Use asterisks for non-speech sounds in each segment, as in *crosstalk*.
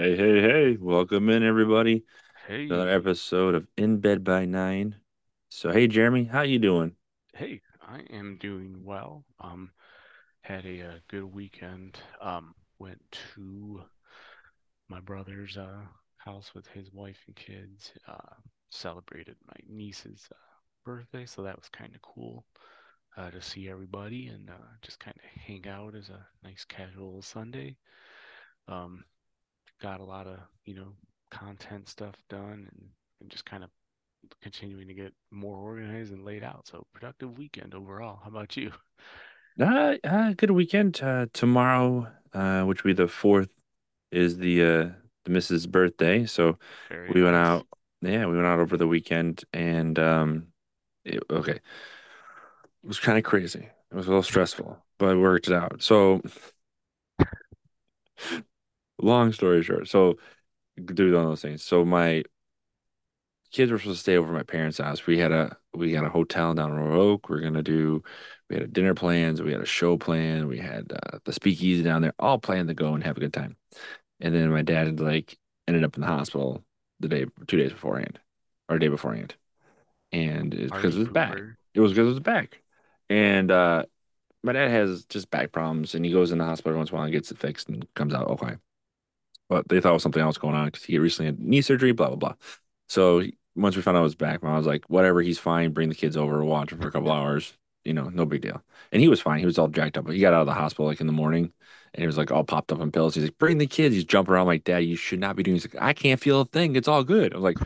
Hey, hey, hey, welcome in everybody. Hey. Another episode of In Bed by Nine. So, hey Jeremy, how you doing? hey, I am doing well. Um, had a, uh good weekend. Um, went to my brother's uh house with his wife and kids. Uh, celebrated my niece's uh, birthday, so that was kind of cool. Uh, to see everybody and uh, just kind of hang out as a nice casual Sunday. Um, got a lot of, you know, content stuff done and, and just kind of continuing to get more organized and laid out. So productive weekend overall. How about you? Uh, uh good weekend. Uh, tomorrow, uh, which will be the fourth, is the uh the Mrs. birthday. So Very we went out. Yeah, we went out over the weekend, and um, it, okay, it was kind of crazy. It was a little stressful, but we worked it out. So, long story short, so do all those things. So my kids were supposed to stay over at my parents' house. We had a we got a hotel down in Royal Oak. We are gonna do we had a dinner plans, we had a show plan, we had uh, the speakeasy down there, all planned to go and have a good time. And then my dad like ended up in the hospital the day two days beforehand, or day beforehand, and it's because of his back. It was because of his back, and uh, my dad has just back problems, and he goes in the hospital once in a while and gets it fixed and comes out okay. But they thought it was something else going on because he recently had knee surgery, blah blah blah. So once we found out it was back, mom was like, "Whatever, he's fine. Bring the kids over, watch him for a couple hours. You know, no big deal." And he was fine. He was all jacked up. He got out of the hospital like in the morning, and he was like all popped up on pills. He's like, "Bring the kids." He's jumping around like, "Dad, you should not be doing." He's like, "I can't feel a thing. It's all good." I was like,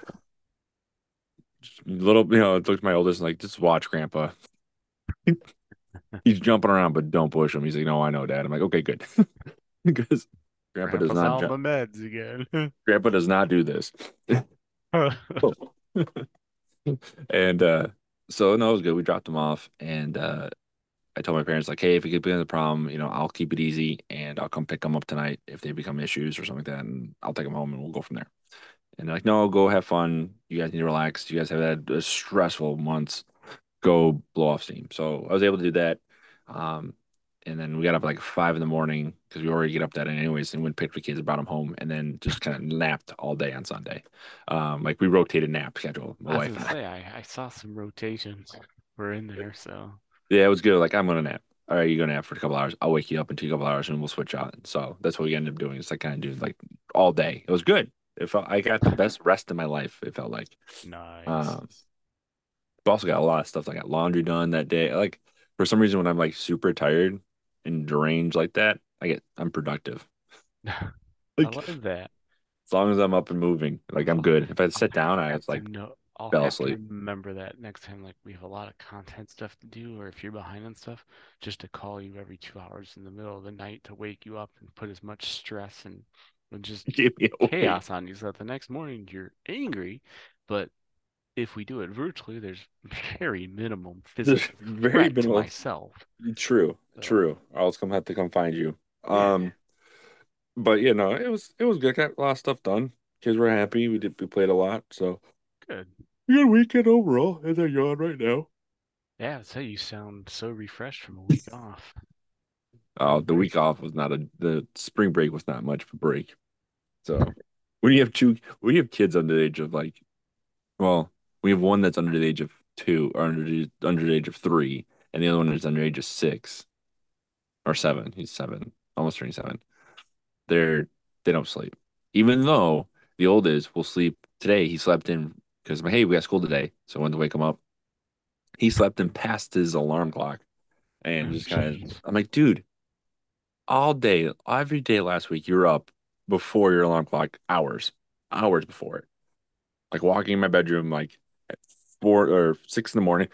"Little, you know." I looked at my oldest and like, "Just watch, Grandpa. *laughs* He's jumping around, but don't push him." He's like, "No, I know, Dad." I'm like, "Okay, good," *laughs* because Grandpa does not on jump. the meds again. *laughs* Grandpa does not do this. *laughs* And uh so no, it was good. We dropped them off and uh I told my parents like, hey, if it could be a problem, you know, I'll keep it easy and I'll come pick them up tonight if they become issues or something like that, and I'll take them home and we'll go from there. And they're like, no, go have fun. You guys need to relax. You guys have had uh, stressful months. Go blow off steam. So I was able to do that. Um, and then we got up like five in the morning because we already get up that anyways, and went picked the kids, brought them home, and then just kind of napped all day on Sunday. Um, like we rotated nap schedule, my I wife and say I, I saw some rotations were in there, so Yeah, it was good. Like I'm gonna nap. All right, you're gonna nap for a couple hours. I'll wake you up in two couple hours and we'll switch out. So that's what we ended up doing. It's like kind of doing like all day. It was good. It felt I got the best rest of my life. It felt like. nice. Um, but also got a lot of stuff. I got laundry done that day. Like for some reason, when I'm like super tired and deranged like that, I get I'm productive. *laughs* I Like love that. as long as I'm up and moving, like I'm good. If I sit down, I to like no, I'll fell have to asleep. remember that next time, like we have a lot of content stuff to do, or if you're behind on stuff, just to call you every two hours in the middle of the night to wake you up and put as much stress and, and just *laughs* Keep me awake. chaos on you so that the next morning you're angry. But if we do it virtually, there's *laughs* very minimum There's physical *laughs* very threat to minimal. myself. True, So true. I'll just come have to come find you. yeah, Um. But you know, it was it was good. Got a lot of stuff done. Kids were happy. We did we played a lot. So good. good weekend overall. And they're yawn right now. Yeah, so you sound so refreshed from a week *laughs* off. Oh, the week off was not a the spring break was not much of a break. So when you have two when you have kids under the age of like well, we have one that's under the age of two or under the under the age of three, and the other one is under the age of six or seven. He's seven, almost turning seven. They're they don't sleep. Even though the oldest will sleep today, he slept in because hey, we got school today, so I wanted to wake him up. He slept in past his alarm clock and just kind of. *laughs* I'm like, dude, all day, every day last week, you're up before your alarm clock, hours, hours before it. Like walking in my bedroom like at four or six in the morning.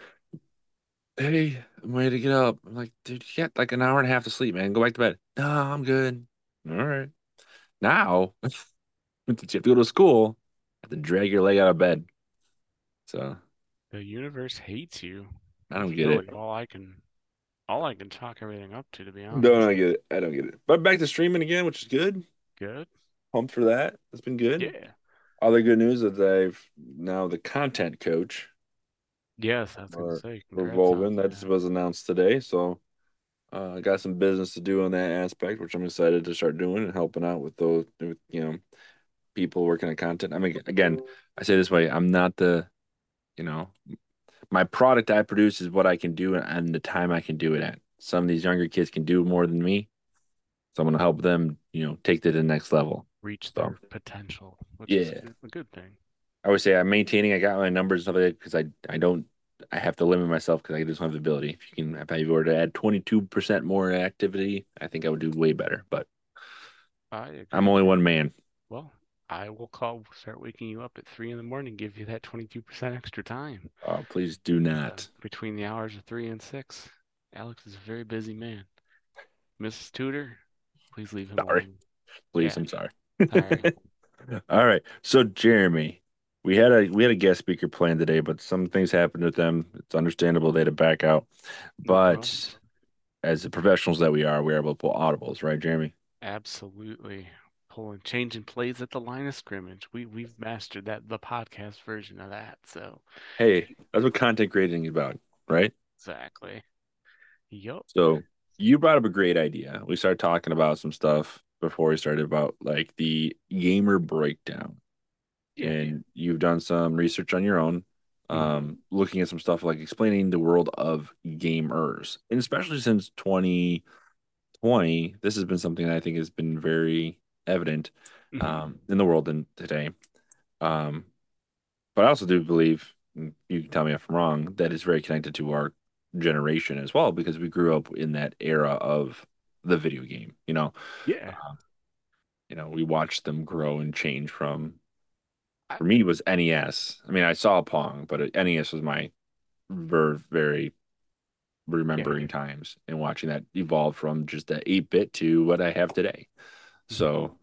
Hey, I'm ready to get up. I'm like, dude, you got like an hour and a half to sleep, man. Go back to bed. No, I'm good. All right. Now *laughs* you have to go to school, have to drag your leg out of bed. So The universe hates you. I don't get it. all I can all I can talk everything up to, to be honest. Don't. I get it. I don't get it. But back to streaming again, which is good. Good. Pumped for that. It's been good. Yeah. Other good news is I've now the content coach Yes, I was gonna or say for Volvin that that. was announced today. So Uh, I got some business to do on that aspect, which I'm excited to start doing and helping out with those, with, you know, people working on content. I mean, again, I say this way, I'm not the, you know, my product I produce is what I can do and the time I can do it at. Some of these younger kids can do more than me. So I'm gonna help them, you know, take to the next level. Reach So their potential, which is yeah, a good thing. I would say I'm maintaining. I got my numbers and stuff like that because I I don't I have to limit myself because I just don't have the ability. If you can, if I were to add 22% more activity, I think I would do way better. But I I'm only one man. Well, I will call, start waking you up at three in the morning, give you that 22% extra time. Oh, please do uh, not. between the hours of three and six, Alex is a very busy man. Mrs. Tudor, please leave him Sorry. alone. Please, Yeah, I'm sorry. sorry. *laughs* *laughs* All right. So Jeremy, we had a we had a guest speaker planned today, but some things happened with them. It's understandable they had to back out. No problem. But uh-huh. as the professionals that we are, we are able to pull audibles, right, Jeremy? Absolutely. Pulling, changing plays at the line of scrimmage. We we've mastered that, the podcast version of that. So Hey, that's what content creating is about, right? exactly. Yep. So you brought up a great idea. We started talking about some stuff before we started about like the gamer breakdown. Yeah. And you've done some research on your own, Mhm. um, looking at some stuff like explaining the world of gamers. And especially since 2020, this has been something that I think has been very evident Mhm. um, in the world in today. Um, but I also do believe, you can tell me if I'm wrong, that it's very connected to our generation as well because we grew up in that era of the video game. You know, Yeah. uh, you know, we watched them grow and change from. For me, it was NES. I mean, I saw Pong, but NES was my very, very yeah. remembering times and watching that evolve from just the 8 bit to what I have today. Mhm. So,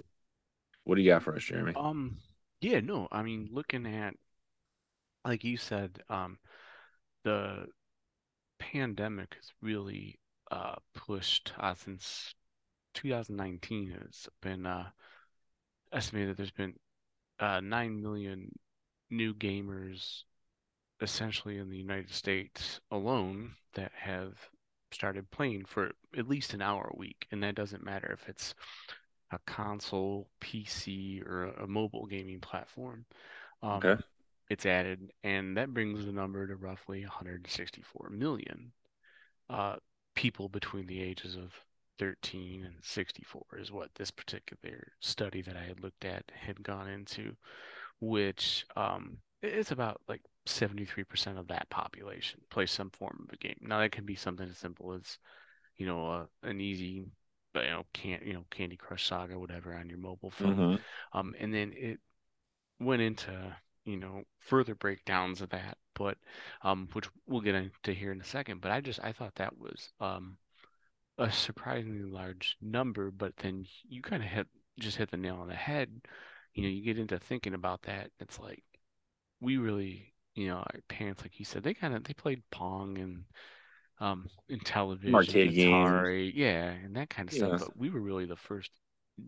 what do you got for us, Jeremy? Um, yeah, no, I mean, looking at, like you said, um, the pandemic has really uh pushed uh, since 2019 it's been uh estimated there's been uh 9 million new gamers essentially in the United States alone that have started playing for at least an hour a week and that doesn't matter if it's a console, PC or a, a mobile gaming platform. Um Okay. It's added and that brings the number to roughly 164 million uh, people between the ages of 13 and 64 is what this particular study that I had looked at had gone into, which um, it's about like 73% of that population plays some form of a game. Now that can be something as simple as, you know, uh, an easy, but you know, can't you know Candy Crush Saga, whatever, on your mobile phone. Mm-hmm. Um, and then it went into you know further breakdowns of that but um which we'll get into here in a second but i just i thought that was um a surprisingly large number but then you kind of hit just hit the nail on the head you know you get into thinking about that it's like we really you know our parents like you said they kind of they played pong and um in television Arcade games. atari yeah and that kind of stuff but we were really the first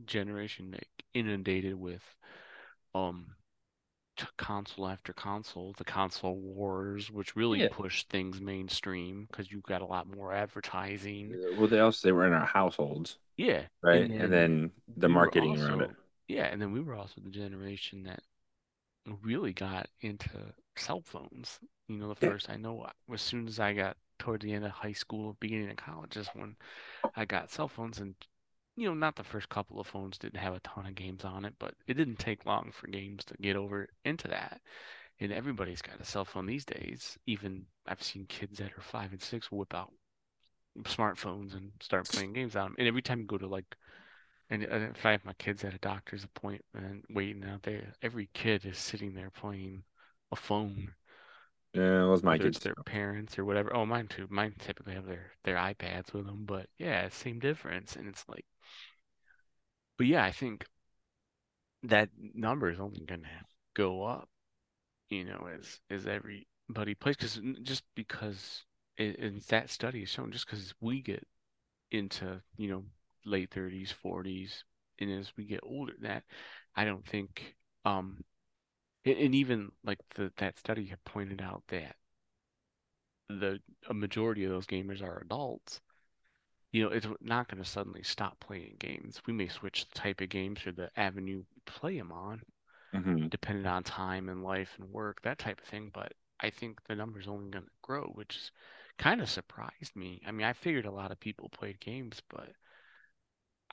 generation that inundated with um console after console, the console wars, which really Yeah. pushed things mainstream because you got a lot more advertising. Well, they also they were in our households, Yeah. Right? And then then the we were marketing around it. yeah, and then we were also the generation that really got into cell phones. You know, the Yeah. first I know as soon as I got toward the end of high school, beginning of college, is when I got cell phones and you know, not the first couple of phones didn't have a ton of games on it, but it didn't take long for games to get over into that. And everybody's got a cell phone these days. Even I've seen kids that are five and six whip out smartphones and start playing games on them. And every time you go to like, and if I have my kids at a doctor's appointment waiting out there, every kid is sitting there playing a phone, Yeah, it was my whether kids their parents or whatever. Oh, mine too. Mine typically have their their iPads with them, but yeah, same difference. And it's like, but yeah, I think that number is only going to go up, you know, as as everybody plays. Because just because it, it's that study is shown, just because we get into you know late thirties, forties, and as we get older, that I don't think, um, and, and even like the that study had pointed out that the a majority of those gamers are adults. You know, it's not going to suddenly stop playing games. We may switch the type of games or the avenue we play them on, hmm depending on time and life and work, that type of thing. But I think the number's only going to grow, which is kind of surprised me. I mean, I figured a lot of people played games, but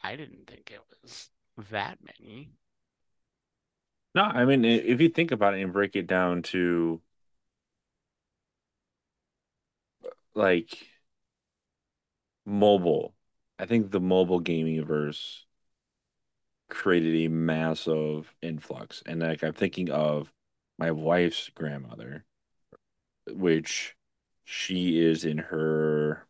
I didn't think it was that many. No, I mean, if you think about it and break it down to like mobile, I think the mobile gaming verse created a massive influx. And like I'm thinking of my wife's grandmother, which she is in her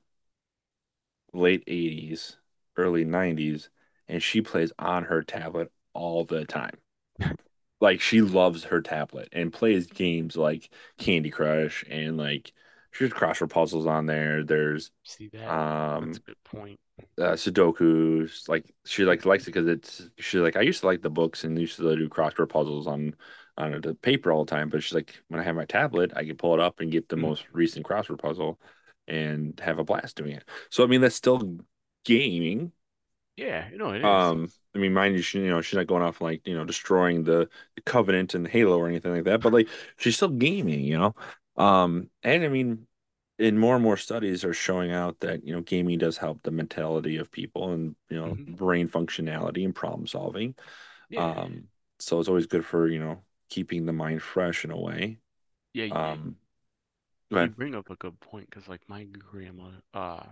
late 80s, early 90s, and she plays on her tablet all the time. *laughs* Like she loves her tablet and plays games like Candy Crush and like there's crossword puzzles on there. There's See that? That's um a good point. uh, Sudokus. Like she like likes it because it's she's like I used to like the books and used to do crossword puzzles on on the paper all the time. But she's like when I have my tablet, I can pull it up and get the most Mhm. recent crossword puzzle and have a blast doing it. So I mean that's still gaming. Yeah, it is. Um, I mean, mind you, she you know she's not going off like you know destroying the, the Covenant and Halo or anything like that, but like she's still gaming, you know. Um, and I mean and more and more studies are showing out that you know gaming does help the mentality of people and you know hmm brain functionality and problem solving Yeah, um so it's always good for you know keeping the mind fresh in a way yeah. um You bring up a good point because, like, my grandma, uh,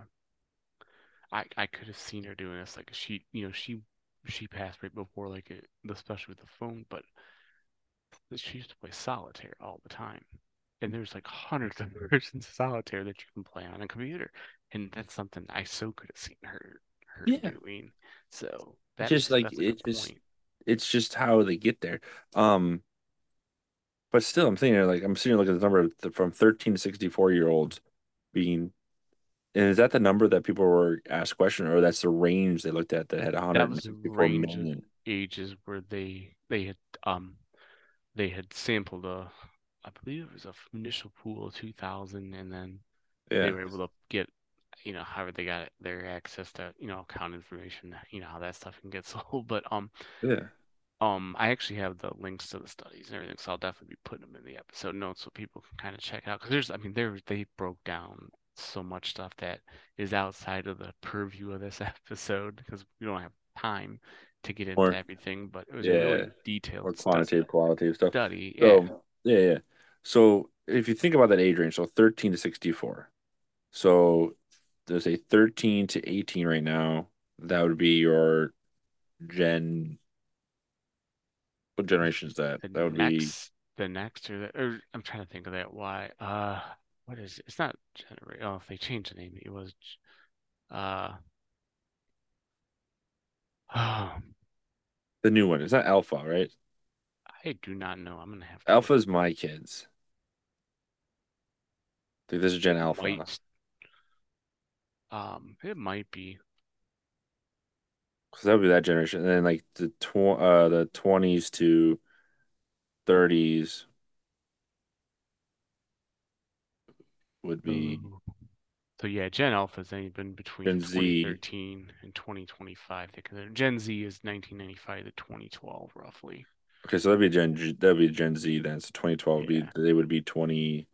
I I could have seen her doing this. Like, she, you know, she she passed right before like it, especially with the phone, but she used to play solitaire all the time. And there's like hundreds of versions of solitaire that you can play on a computer, and that's something I so could have seen her her yeah. doing. So it's that just like that's a just it's just how they get there um but still I'm thinking like I'm seeing at the number the, from 13 to 64 year olds being and is that the number that people were asked question or that's the range they looked at that had That was the 164 range million? ages where they they had um they had sampled a I believe it was a initial pool of 2000 and then they were able to get you know however they got their access to you know account information you know how that stuff can get *laughs* sold but um yeah. um I actually have the links to the studies and everything so I'll definitely be putting them in the episode notes so people can kind of check out because there's I mean there they broke down so much stuff that is outside of the purview of this *laughs* episode because we don't have time to get into more. everything but it was a yeah. really detailed or quantitative, qualitative stuff. study yeah. So yeah, yeah. So if you think about that age range, so 13 to 64. So there's a 13 to 18 right now. That would be your gen. What generation is that? the That would be the next or, the, or I'm trying to think of that why uh what is it? It's not generate oh if they changed the name it was uh oh, *sighs* the new one. It's not Alpha, right? I do not know I'm gonna have to look Alpha my kids. Think this is Gen Alpha. um it might be Because that would be that generation. And then like the tw uh the 20s to 30s would be so yeah Gen Alpha has only been between Gen Z. 2013 and 2025 because Gen Z is 1995 to 2012 roughly Okay, so that'd be Gen G, that'd be Gen Z then. So 2012 would be they would be 20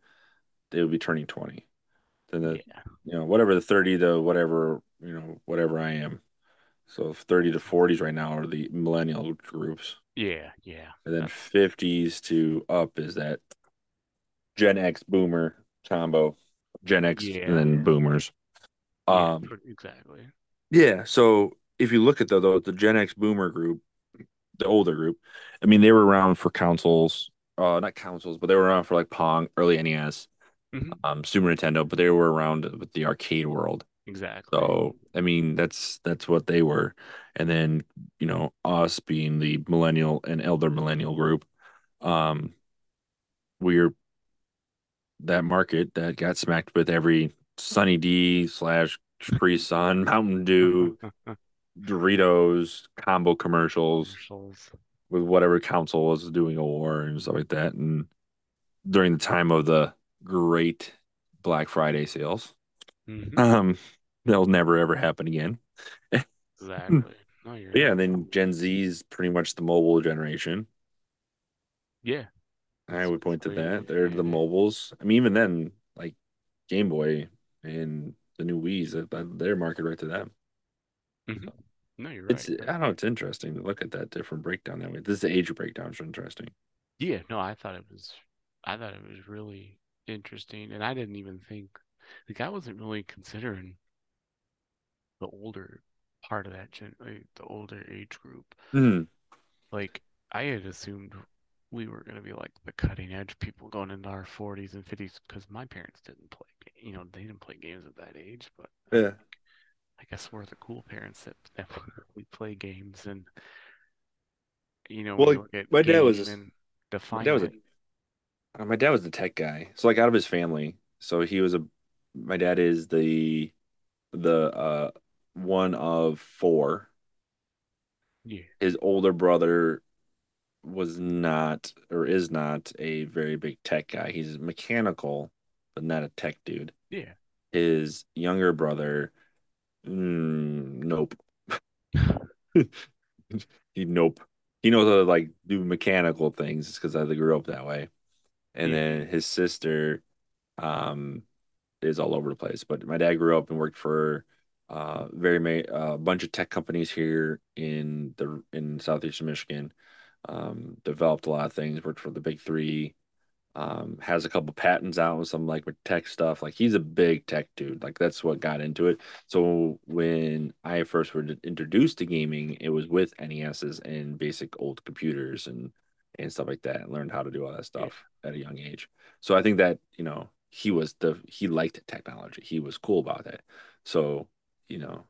they would be turning 20. Then the yeah you know whatever the 30 to whatever you know whatever I am. So 30 to 40s right now are the millennial groups. yeah yeah And then that's 50s to up is that Gen X boomer combo. Gen X and then boomers. yeah Um exactly yeah, so if you look at the though the Gen X boomer group, the older group, I mean they were around for consoles, uh not consoles, but they were around for like Pong, early NES, hmm um Super Nintendo, but they were around with the arcade world. exactly So, I mean, that's that's what they were. And then, you know, us being the millennial and elder millennial group, um, we're that market that got smacked with every Sunny D slash Capri *laughs* Sun, Mountain Dew, Doritos combo commercials commercials with whatever console was doing a war and stuff like that. And during the time of the great Black Friday sales. hmm Um, That'll never ever happen again. Exactly. No, Yeah, right. and then Gen Z is pretty much the mobile generation. yeah, I would point to that. They're the mobiles. I mean, even then, like Game Boy and the new Wii's, they're marketed right to them. hmm No, you're right. It's. I don't know, it's interesting to look at that different breakdown that way. This is the age breakdown is interesting. Yeah, no, I thought it was, I thought it was really interesting, and I didn't even think, like, I wasn't really considering the older part of that gen, like, the older age group. Hmm. Like, I had assumed we were gonna be like the cutting edge people going into our 40s and 50s because my parents didn't play, you know, they didn't play games at that age. But I Yeah. I guess we're the cool parents that, that we play games, and you know, Well, at my dad was and my dad define was a it. Uh, my dad was the tech guy. So like out of his family, so he was a my dad is the the uh one of four. Yeah, His older brother was not or is not a very big tech guy. He's mechanical, but not a tech dude. yeah. His younger brother, mm, nope. *laughs* He nope. He knows how to like do mechanical things because I grew up that way. And Yeah, then his sister, um, is all over the place. But my dad grew up and worked for uh very a bunch of tech companies here in the in southeastern Michigan. Um, developed a lot of things, worked for the big three, um, has a couple patents out with some like with tech stuff. Like he's a big tech dude. Like that's what got into it. So when I first were introduced to gaming, it was with NESs and basic old computers and and stuff like that, and learned how to do all that yeah. stuff at a young age. So I think that, you know, he was the he liked technology. He was cool about that. So, you know,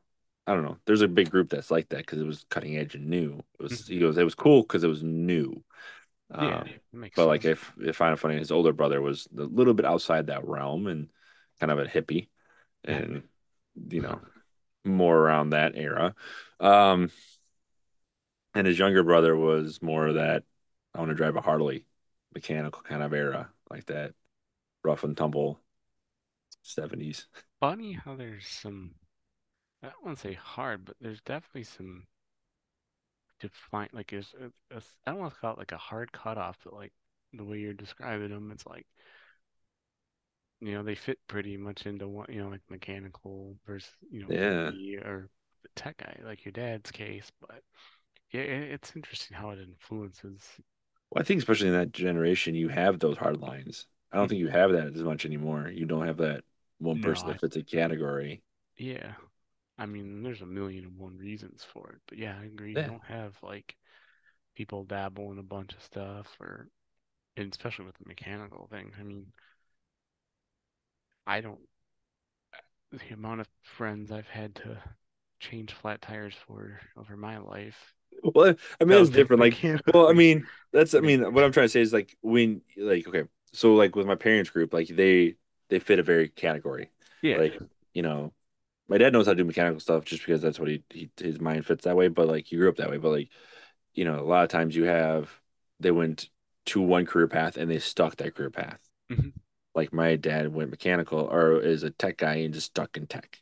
I don't know. There's a big group that's like that because it was cutting edge and new. It was he hmm goes, it was cool because it was new. Yeah, Um, but like if if Final Funny, his older brother was a little bit outside that realm and kind of a hippie and you know more around that era. Um, and his younger brother was more of that I want to drive a Harley mechanical kind of era, like that rough and tumble 70s. Funny how there's some, I don't want to say hard, but there's definitely some define like it's, it's, uh, it's I don't want to call it like a hard cutoff, but like the way you're describing them, it's like you know they fit pretty much into one, you know, like mechanical versus you know Yeah. or the tech guy, like your dad's case. But yeah, it's interesting how it influences. Well, I think especially in that generation, you have those hard lines. I don't think Mhm. you have that as much anymore. You don't have that one No, person I that fits a category. yeah, I mean, there's a million and one reasons for it, but yeah, I agree. You don't have like people dabble in a bunch of stuff or and especially with the mechanical thing. I mean, I don't the amount of friends I've had to change flat tires for over my life Well, I mean, it's different. Like, *laughs* well, I mean, that's, I mean, what I'm trying to say is like when, like, okay, so like with my parents group, like they they fit a very category. Yeah. Like, you know, my dad knows how to do mechanical stuff just because that's what he, he his mind fits that way. But like, he grew up that way. But like, you know, a lot of times you have they went to one career path and they stuck that career path. hmm Like my dad went mechanical or is a tech guy and just stuck in tech.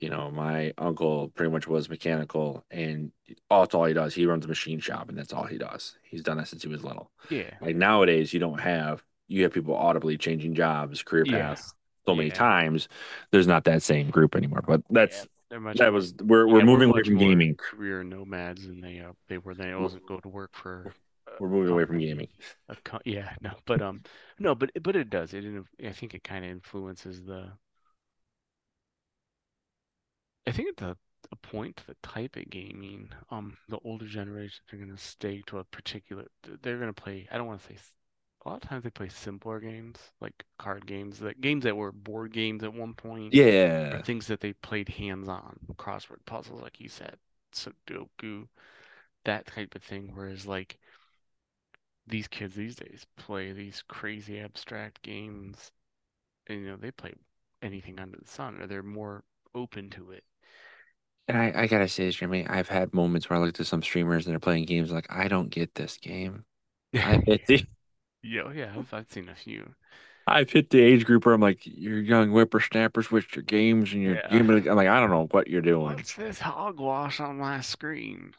You know, my uncle pretty much was mechanical and all, that's all he does. He runs a machine shop and that's all he does. He's done that since he was little. Yeah. Like nowadays, you don't have, you have people audibly changing jobs, career Yeah. paths so many times. There's not that same group anymore. But that's, much that was, we're, we're yeah, moving away from gaming. career nomads and they uh they were they wasn't go to work for we're moving away from gaming. A yeah, no, but um no, but but it does. It I think it kind of influences the I think at the a point to the type of gaming, um, the older generations are going to stay to a particular. They're going to play. I don't want to say. A lot of times they play simpler games, like card games, that games that were board games at one point, Yeah. things that they played hands-on, crossword puzzles, like you said, Sudoku, that type of thing. Whereas like these kids these days play these crazy abstract games, and you know they play anything under the sun, or they're more open to it. And I, I gotta say this, Jimmy, I've had moments where I looked at some streamers and they're playing games like, I don't get this game. I, *laughs* it's, Yeah, yeah, I've, I've seen a few. I've hit the age group where I'm like, you're young whippersnappers with your games and your Yeah. game. I'm like, I don't know what you're doing. What's this hogwash on my screen?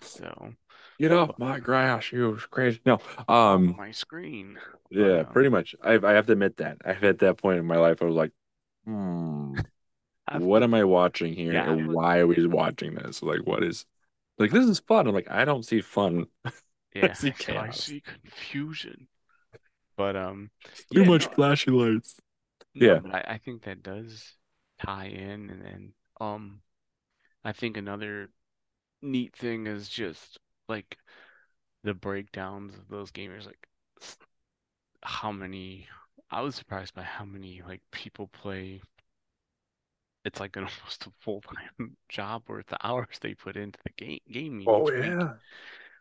So, Get off my grass, you crazy. No, um, my screen. Yeah, pretty much. I I have to admit that I've hit that point in my life. I was like, hmm, I've what am I watching here, yeah, and why are we watching this? Like, what is like this is fun. I'm like, I don't see fun. *laughs* I yeah. see So I see confusion. But um, Too yeah, much no, flashing lights. no. Yeah. But I, I think that does tie in, and then um, I think another neat thing is just like the breakdowns of those gamers, like how many. I was surprised by how many like people play. It's like an *laughs* almost a full-time *laughs* job worth the hours they put into the game gaming Oh each week. yeah.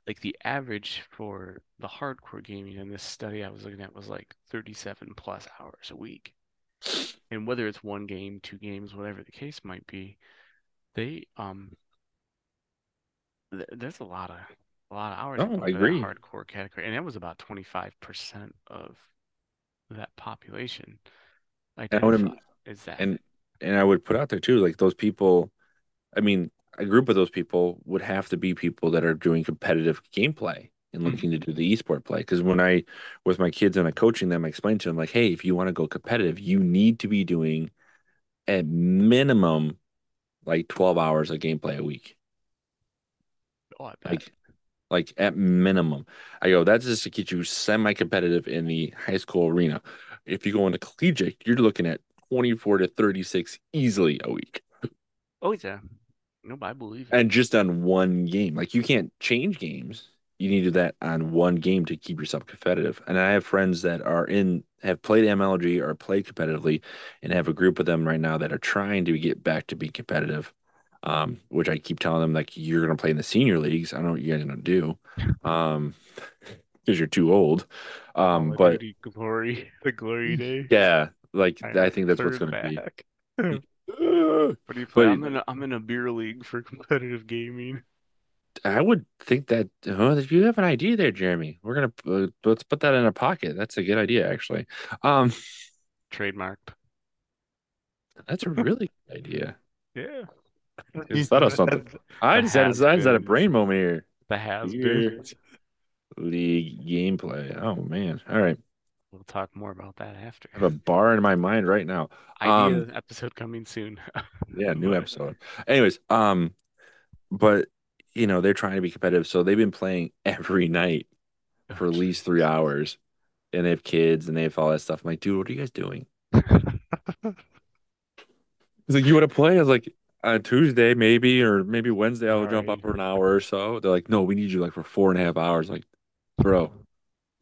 Like the average for the hardcore gaming in this study I was looking at was like 37 plus hours a week. And whether it's one game, two games, whatever the case might be, they um th there's a lot of a lot of hours go I agree. hardcore category, and that was about 25% of that population And I would identified as that. and and I would put out there too, like those people. I mean, a group of those people would have to be people that are doing competitive gameplay and Mhm. looking to do the esport play. Because when I, with my kids and I coaching them, I explained to them like, hey, if you want to go competitive, you need to be doing at minimum like 12 hours of gameplay a week. Oh, I bet. Like, like at minimum. I go, that's just to get you semi-competitive in the high school arena. If you go into collegiate, you're looking at 24 to 36 easily a week. Oh, yeah. Nope, I believe it. and just on one game. Like you can't change games. You need to do that on one game to keep yourself competitive. And I have friends that are in have played MLG or played competitively and have a group of them right now that are trying to get back to being competitive. Um, which I keep telling them like you're gonna play in the senior leagues. I don't know what you guys are gonna do. Um, because you're too old. Um, of but glory, the glory day. yeah, like I I think that's what's gonna be. back. *laughs* What do you play? But I'm in a I'm in a beer league for *laughs* competitive gaming. I would think that, oh, you have an idea there, Jeremy. We're gonna uh, let's put that in a pocket. That's a good idea, actually. Um, Trademarked. that's a really good idea. Yeah. *laughs* Instead of something, The I just had, I just had a brain moment here. The Beer has-beens. league gameplay. Oh man. All right. We'll talk more about that after. I have a bar in my mind right now. Idea Um, episode coming soon. *laughs* yeah, new episode. Anyways, um, but you know, they're trying to be competitive, so they've been playing *laughs* every night for at least three hours, and they have kids and they have all that stuff. I'm like, dude, what are you guys doing? *laughs* He's like, you want to play? I was like, on Tuesday, maybe, or maybe Wednesday, I'll jump up for an hour or so. They're like, no, we need you like for four and a half hours. like, bro,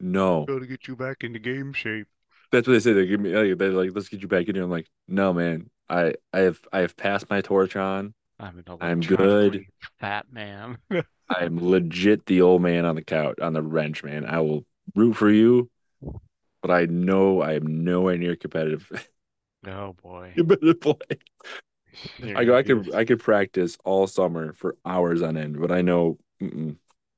no. Gotta get you back into game shape. That's what they say. They give me, like, they're like, let's get you back in here. I'm like, no, man. I, I have, I have passed my torch on. I'm an I'm good. fat man. *laughs* I'm legit the old man on the couch, on the wrench, man. I will root for you, but I know I am nowhere near competitive, *laughs* Oh boy. competitive play. You're I go, I could, I could practice all summer for hours on end, but I know, mm-mm.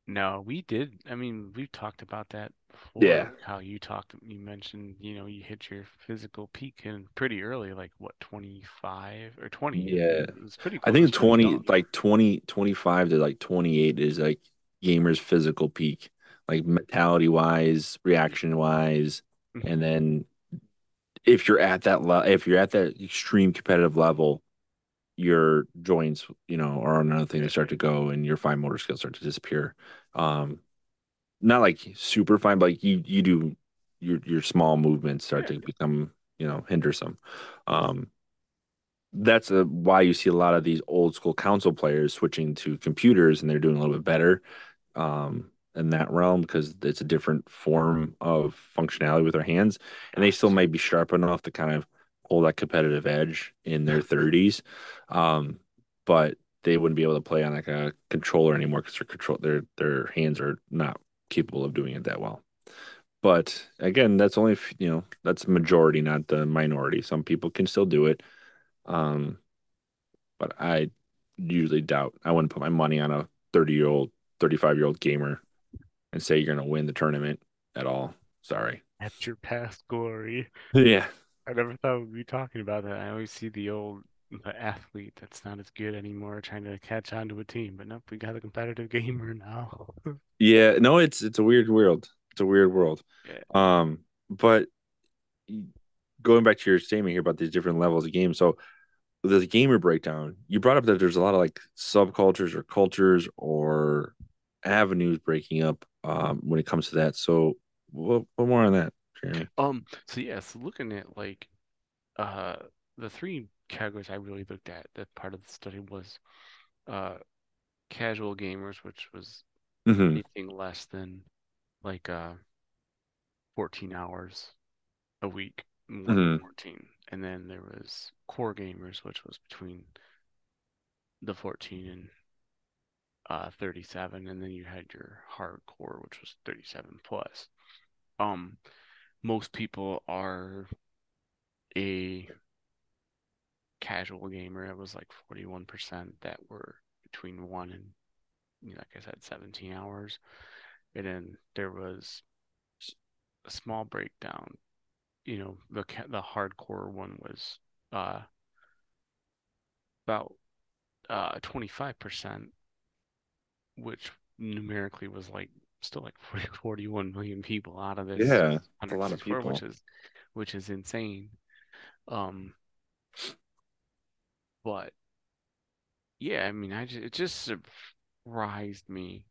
No, we did. I mean, we've talked about that Yeah. before. How you talked, you mentioned, you know, you hit your physical peak in pretty early, like what, 25 or 20? Yeah. It was pretty I think 20, like 20, 25 to like 28 is like gamers' physical peak, like mentality wise, reaction wise. Mhm. And then if you're at that level, if you're at that extreme competitive level, your joints, you know, are another thing that start to go and your fine motor skills start to disappear. Um, not like super fine, but like you, you do your, your small movements start to become, you know, hindersome. Um, that's a, why you see a lot of these old school console players switching to computers and they're doing a little bit better um, in that realm because it's a different form of functionality with their hands and they still may be sharp enough to kind of hold that competitive edge in their 30s um, but they wouldn't be able to play on like a controller anymore because their control their their hands are not capable of doing it that well but again that's only if, you know that's majority not the minority some people can still do it um, but I usually doubt I wouldn't put my money on a 30 year old, 35 year old gamer and say you're going to win the tournament at all. Sorry. At your past glory. *laughs* Yeah. I never thought we'd be talking about that. I always see the old the athlete that's not as good anymore trying to catch on to a team, but nope, we got a competitive *laughs* gamer now. Yeah, no, it's it's a weird world. It's a weird world. Yeah. Um, but going back to your statement here about these different levels of games, so the gamer breakdown, you brought up that there's a lot of like subcultures or cultures or avenues breaking up um when it comes to that. So what what more on that, Jeremy? Um, so yeah, so looking at like uh the three categories I really looked at that part of the study was uh casual gamers, which was hmm anything less than like uh 14 hours a week, more than hmm 14. And then there was core gamers, which was between the 14 and uh 37, and then you had your hardcore, which was 37 plus. Um, most people are a casual gamer. It was like 41% that were between one and, you know, like I said, 17 hours. And then there was a small breakdown. You know, the the hardcore one was uh about uh 25%, which numerically was like still like 40, *laughs* 41 million people out of this Yeah, a lot of 164, which people. is which is insane. Um, but yeah, I mean, I just it just surprised me.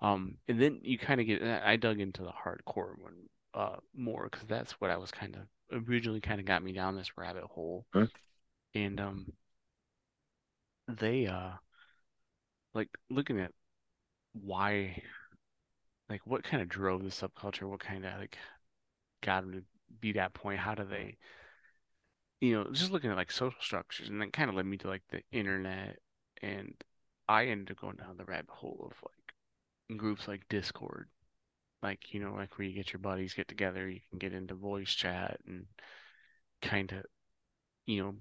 Um, and then you kind of get I dug into the hardcore one uh more because that's what I was kind of originally kind of got me down this rabbit hole. Huh? And um, they uh like looking at why like what kind of drove the subculture, what kind of like got them to be that point. How do they, you know, just looking at like social structures, and then kind of led me to like the internet, and I ended up going down the rabbit hole of like groups like Discord, like you know, like where you get your buddies get together, you can get into voice chat and kind of, you know,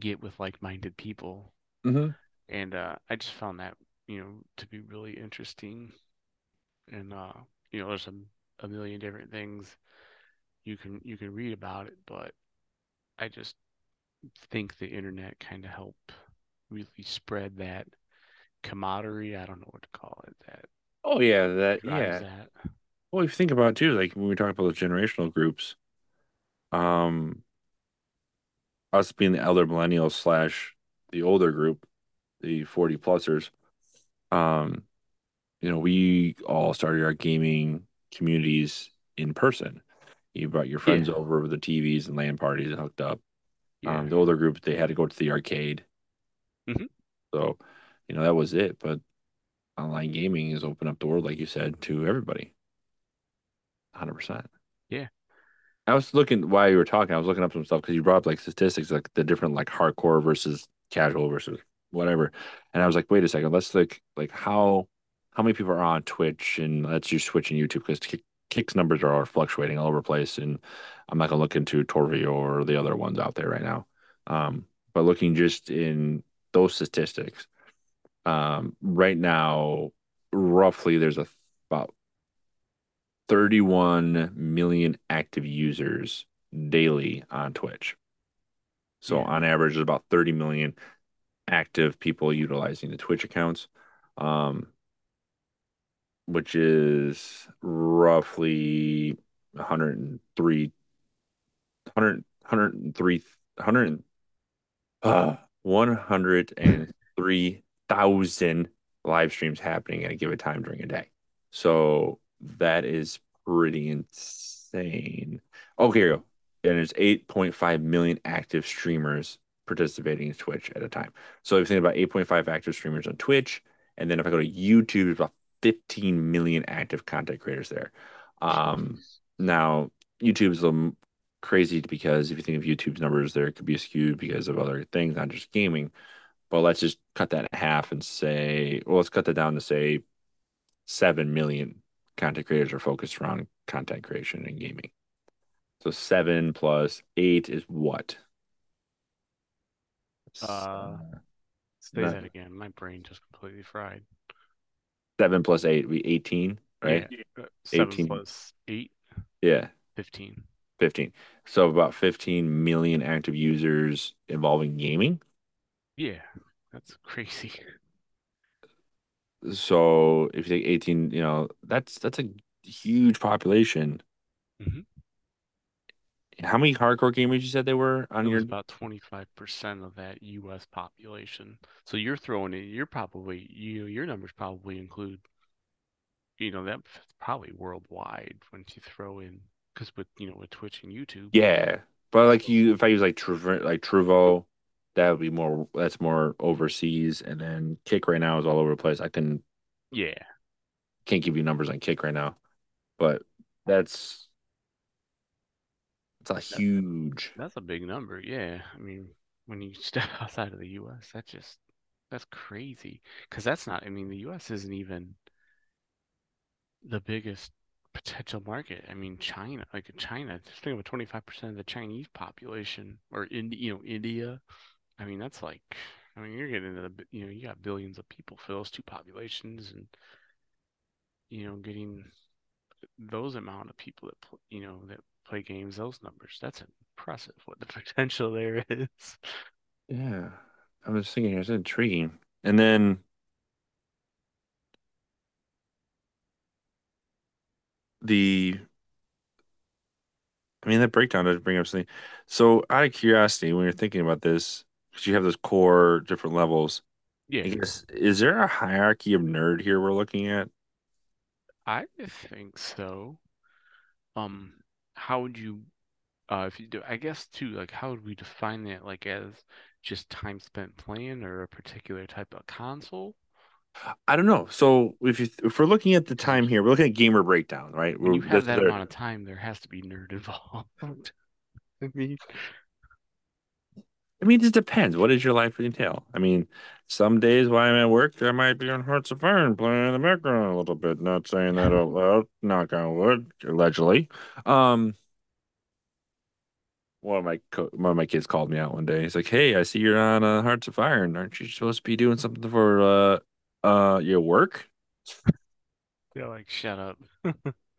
get with like-minded people, hmm and uh, I just found that you know to be really interesting, and uh, you know, there's a a million different things you can you can read about it, but I just think the internet kind of helped really spread that camaraderie. I don't know what to call it. That Oh yeah, that yeah. that. Well, if you think about it too, like when we talk about those generational groups, um, us being the elder millennials slash the older group, the 40 plusers, um, you know, we all started our gaming communities in person. You brought your friends Yeah, over with the TVs and LAN parties and hooked up. yeah. Um, the older group, they had to go to the arcade. hmm So, you know, that was it. But online gaming has opened up the world, like you said, to everybody. 100%. Yeah, I was looking while you were talking, I was looking up some stuff because you brought up like statistics, like the different like hardcore versus casual versus whatever. And I was like, wait a second, let's like like how how many people are on Twitch and let's just switch and YouTube because Kick, Kick's numbers are fluctuating all over the place. And I'm not gonna look into Trovo or the other ones out there right now. Um, but looking just in those statistics, um, right now, roughly there's a about 31 million active users daily on Twitch. So yeah. on average, there's about 30 million active people utilizing the Twitch accounts, um, which is roughly 103, 100, 103, 100, uh, 103,000 live streams happening at a given time during a day. So that is pretty insane. Oh, here go. And there's 8.5 million active streamers participating in Twitch at a time. So if you think about 8.5 active streamers on Twitch, and then if I go to YouTube, about 15 million active content creators there. Um, now YouTube is a little crazy because if you think of YouTube's numbers, there could be skewed because of other things, not just gaming. But let's just cut that in half and say, well, let's cut that down to say 7 million content creators are focused around content creation and gaming. So 7 plus 8 is what? Uh, Uh, say that again. My brain just completely fried. 7 plus 8 would be 18, right? Yeah, seven 18. plus eight. Yeah. 15. 15. So about 15 million active users involving gaming. Yeah, that's crazy. So if you take 18, you know, that's that's a huge population. hmm How many hardcore gamers you said they were It on was your? about 25% of that US population. So you're throwing in, you're probably, you your numbers probably include, you know, that's probably worldwide once you throw in, because with, you know, with Twitch and YouTube. Yeah, but like you, if I use like Trovo, like Trovo, that would be more. That's more overseas, and then Kick right now is all over the place. I can yeah, can't give you numbers on Kick right now, but that's it's a huge. that's a big number. Yeah. I mean, when you *laughs* step outside of the US, that's just, that's crazy. Because that's not, I mean, the US isn't even the biggest potential market. I mean, China, like China, just think about 25% of the Chinese population or in, you know, India. I mean, that's like, I mean, you're getting into the, you know, you got billions of people for those two populations and, you know, getting those amount of people that, you know, that play games, those numbers. That's impressive what the *laughs* potential there is. Yeah, I was thinking it's intriguing, and then the. I mean, that breakdown does bring up something. So, out of curiosity, when you're thinking about this, because you have those core different levels, I Yeah, guess, is there a hierarchy of nerd here we're looking at? I think so. Um, how would you Uh, if you do, I guess too, like how would we define that? Like as just time spent playing or a particular type of console? I don't know. So if you if we're looking at the time here, we're looking at gamer breakdown, right? when We're you have that our, amount of time, there has to be nerd *laughs* involved. I mean, I mean, it just depends. What does your life entail? I mean, some days while I'm at work, I might be on Hearts of Iron playing in the background a little bit. Not saying that out loud, knock on wood, allegedly. Um, one of my co one of my kids called me out one day. He's like, "Hey, I see you're on uh, Hearts of Iron. Aren't you supposed to be doing something for uh uh your work? *laughs* they're like, shut up.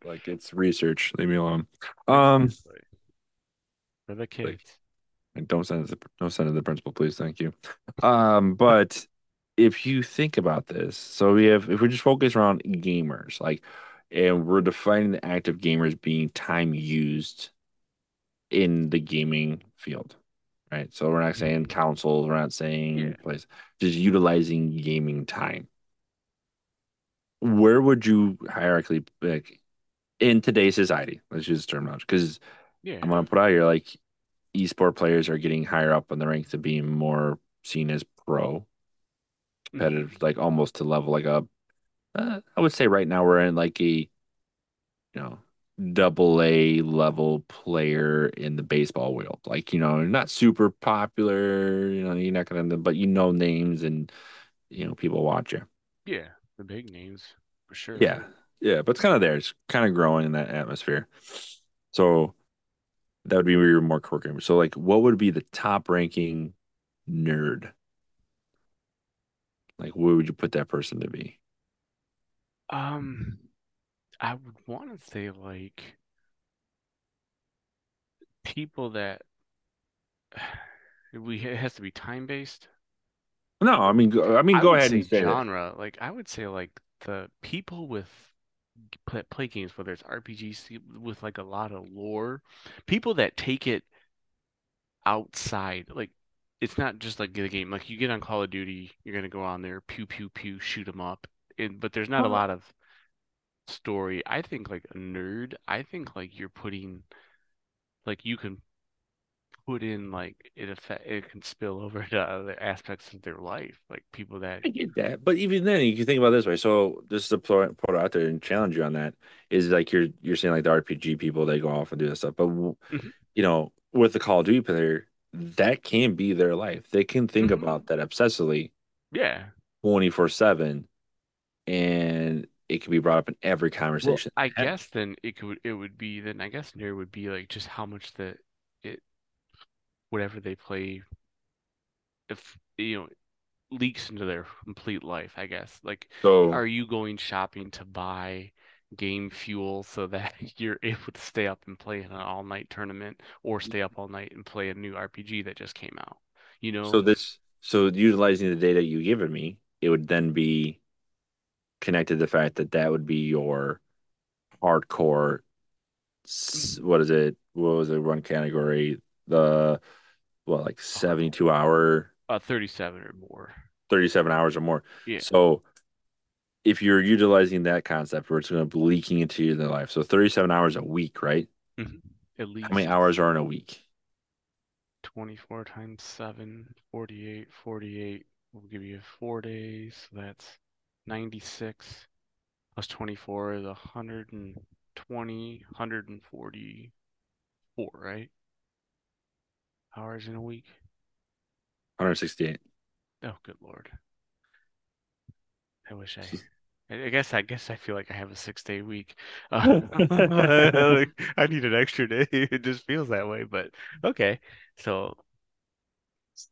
Like it's research. Leave me alone." *laughs* Um. For the like kids. And don't send it to, don't send it to the principal, please. Thank you. Um, but if you think about this, so we have if we just focus around gamers, like, and we're defining the act of gamers being time used in the gaming field, right? So we're not saying hmm consoles, we're not saying Yeah. place, just utilizing gaming time. Where would you hierarchically like in today's society? Let's use this terminology because I'm gonna put out here like esport players are getting higher up in the ranks of being more seen as pro hmm competitive, like almost to level like a. Uh, I would say right now we're in like a you know double A level player in the baseball world. Like you know, not super popular. You know, you're not gonna, but you know names and you know people watch you. Yeah. The big names for sure. Yeah, yeah, but it's kind of there. It's kind of growing in that atmosphere. So that would be where you're more core gamer. So like, what would be the top ranking nerd? Like, where would you put that person to be? Um, I would want to say like people that *sighs* we it has to be time based. No, I mean, I mean, I go ahead and say genre. Like I would say like the people with play, play games, whether it's RPGs with like a lot of lore, people that take it outside. Like it's not just like the game. Like you get on Call of Duty, you're gonna go on there, pew pew pew, shoot them up, and but there's not a uh-huh. lot of story. I think like a nerd. I think like you're putting like you can put in like it affect it can spill *laughs* over to other aspects of their life. Like people that. I get that, but even then, you can think about this way. So, just to put put it out there and challenge you on that is like you're you're saying like the RPG people they go off and do this stuff, but Mhm, you know, with the Call of Duty player, that can be their life. They can think mhm. about that obsessively Yeah. 24/7, and it can be brought up in every Well, conversation. I guess then it could it would be then I guess there would be like just how much the it whatever they play if you know leaks into their complete life, I guess. Like So, are you going shopping to buy game fuel so that *laughs* you're able to stay up and play in an all-night tournament or stay up all night and play a new RPG that just came out. You know? So this, so utilizing the data you've given me, it would then be connected to the fact that that would be your hardcore. What is it? What was it? One category, the well, like 72 hour, Uh, 37 or more. 37 hours or more. Yeah. So if you're utilizing that concept where it's going to be leaking into your life, so 37 hours a week, right? Mhm. At least How many hours are in a week? 24 times 7, 48, 48 will give you four days. So that's 96 plus 24 is 120, 144, right? Hours in a week. 168. Oh, good Lord. I wish I. I guess I guess I feel like I have a six day week. Uh, *laughs* *laughs* like, I need an extra day. *laughs* It just feels that way, but okay. So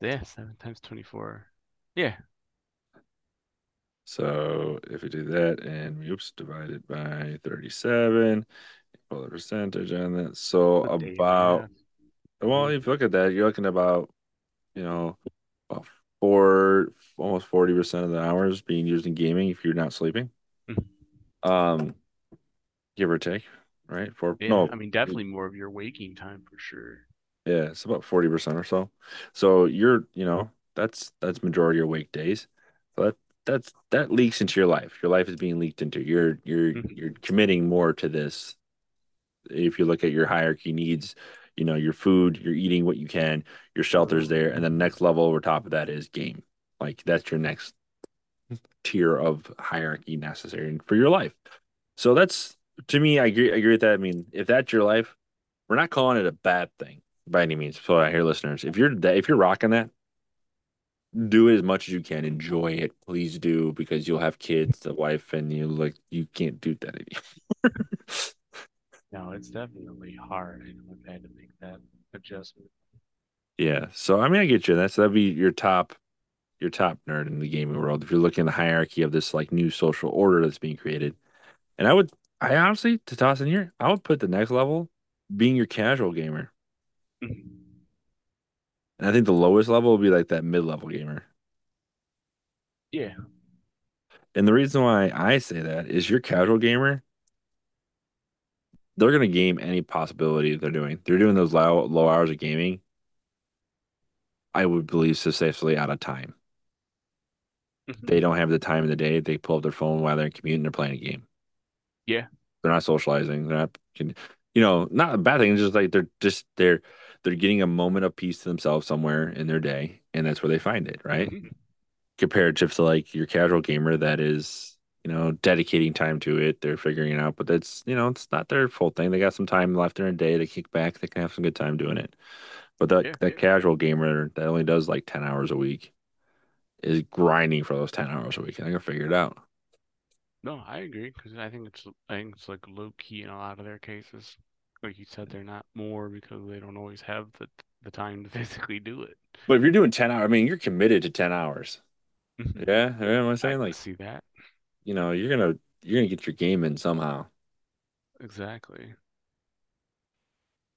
yeah, seven times 24. Yeah. So if we do that and oops, divide it by 37, pull the percentage on that. So A day and about. Well, Mhm. if you look at that, you're looking about, you know, about four, almost 40% of the hours being used in gaming if you're not sleeping. Mhm. Um, give or take, right? For Yeah, no, I mean definitely more of your waking time for sure. yeah, it's about 40% or so. So you're, you know, that's that's majority of wake days. So that that's that leaks into your life. Your life is being leaked into. You're you're Mhm. you're committing more to this. If you look at your hierarchy needs, you know, your food, you're eating what you can, your shelter's there, and the next level over top of that is game. Like that's your next tier of hierarchy necessary for your life. So that's to me, I agree, I agree with that. I mean, if that's your life, we're not calling it a bad thing by any means. So I hear listeners, if you're if you're rocking that, do it as much as you can. Enjoy it, please do, because you'll have kids, a wife, and you like you can't do that anymore. *laughs* No, it's definitely hard. I know I've had to make that adjustment. Yeah. So I mean, I get you. That's that'd be your top, your top nerd in the gaming world. If you're looking at the hierarchy of this like new social order that's being created, and I would, I honestly, to toss in here, I would put the next level being your casual gamer. Mhm. And I think the lowest level will be like that mid-level gamer. Yeah. And the reason why I say that is your casual gamer, they're gonna game any possibility they're doing. They're doing those low low hours of gaming. I would believe successfully out of time. Mhm. They don't have the time in the day. They pull up their phone while they're commuting. They're playing a game. Yeah. They're not socializing. They're not, you know, not a bad thing. It's just like they're just they're they're getting a moment of peace to themselves somewhere in their day, and that's where they find it, right? Mhm. Compared to like your casual gamer that is, you know, dedicating time to it. They're figuring it out, but that's, you know, it's not their full thing. They got some time left in their day. They kick back. They can have some good time doing it. But that Yeah. that casual gamer that only does like 10 hours a week is grinding for those 10 hours a week, and I gotta figure it out. No, I agree because I think it's I think it's like low key in a lot of their cases. Like you said, they're not more because they don't always have the the time to *laughs* physically do it. But if you're doing 10 hours, I mean, you're committed to 10 hours. Mhm. Yeah, you know what I'm saying? can Like, see that. You know, you're gonna you're gonna get your game in somehow. Exactly.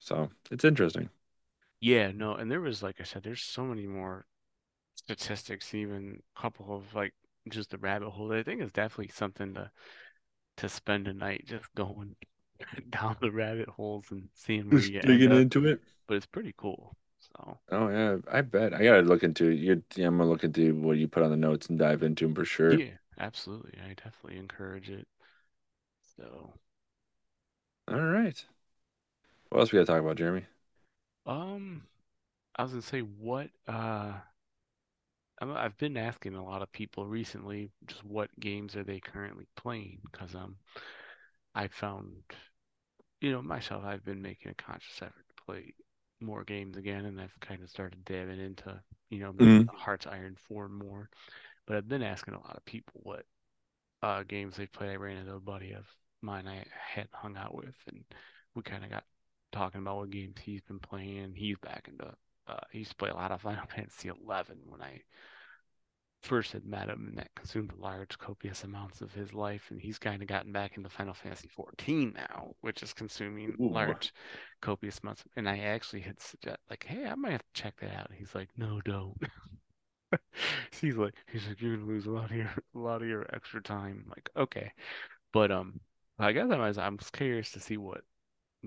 So it's interesting. Yeah, no, and there was like I said, there's so many more statistics, even a couple of like just the rabbit hole. I think it's definitely something to to spend a night just *laughs* going *laughs* down the rabbit holes and seeing where you digging into it. But it's pretty cool. So Oh yeah, I bet I gotta look into you. Yeah, I'm gonna look into what you put on the notes and dive into them for sure. yeah, absolutely. I definitely encourage it. So, All right. What else we gotta talk about, Jeremy? um, I was gonna say what uh I'm- I've been asking a lot of people recently just what games are they currently playing because um I found you know myself I've been making a conscious effort to play more games again and I've kind of started dabbing into you know Mhm. Hearts Iron 4 more but I've been asking a lot of people what uh games they play I ran into a buddy of mine I had hung out with and we kind of got talking about what games he's been playing he's back into uh he used to play a lot of Final *laughs* Fantasy 11 when I first had met him and that consumed large, copious amounts of his life. And he's kind of gotten back into Final Fantasy 14 now, which is consuming Ooh. large, copious amounts. And I actually had suggest like, hey, I might have to check that out. He's like, no, don't. *laughs* *laughs* he's like, he's like, you're gonna lose a lot of your, a lot of your extra time. I'm like, okay, but um, I guess I'm, I'm curious to see what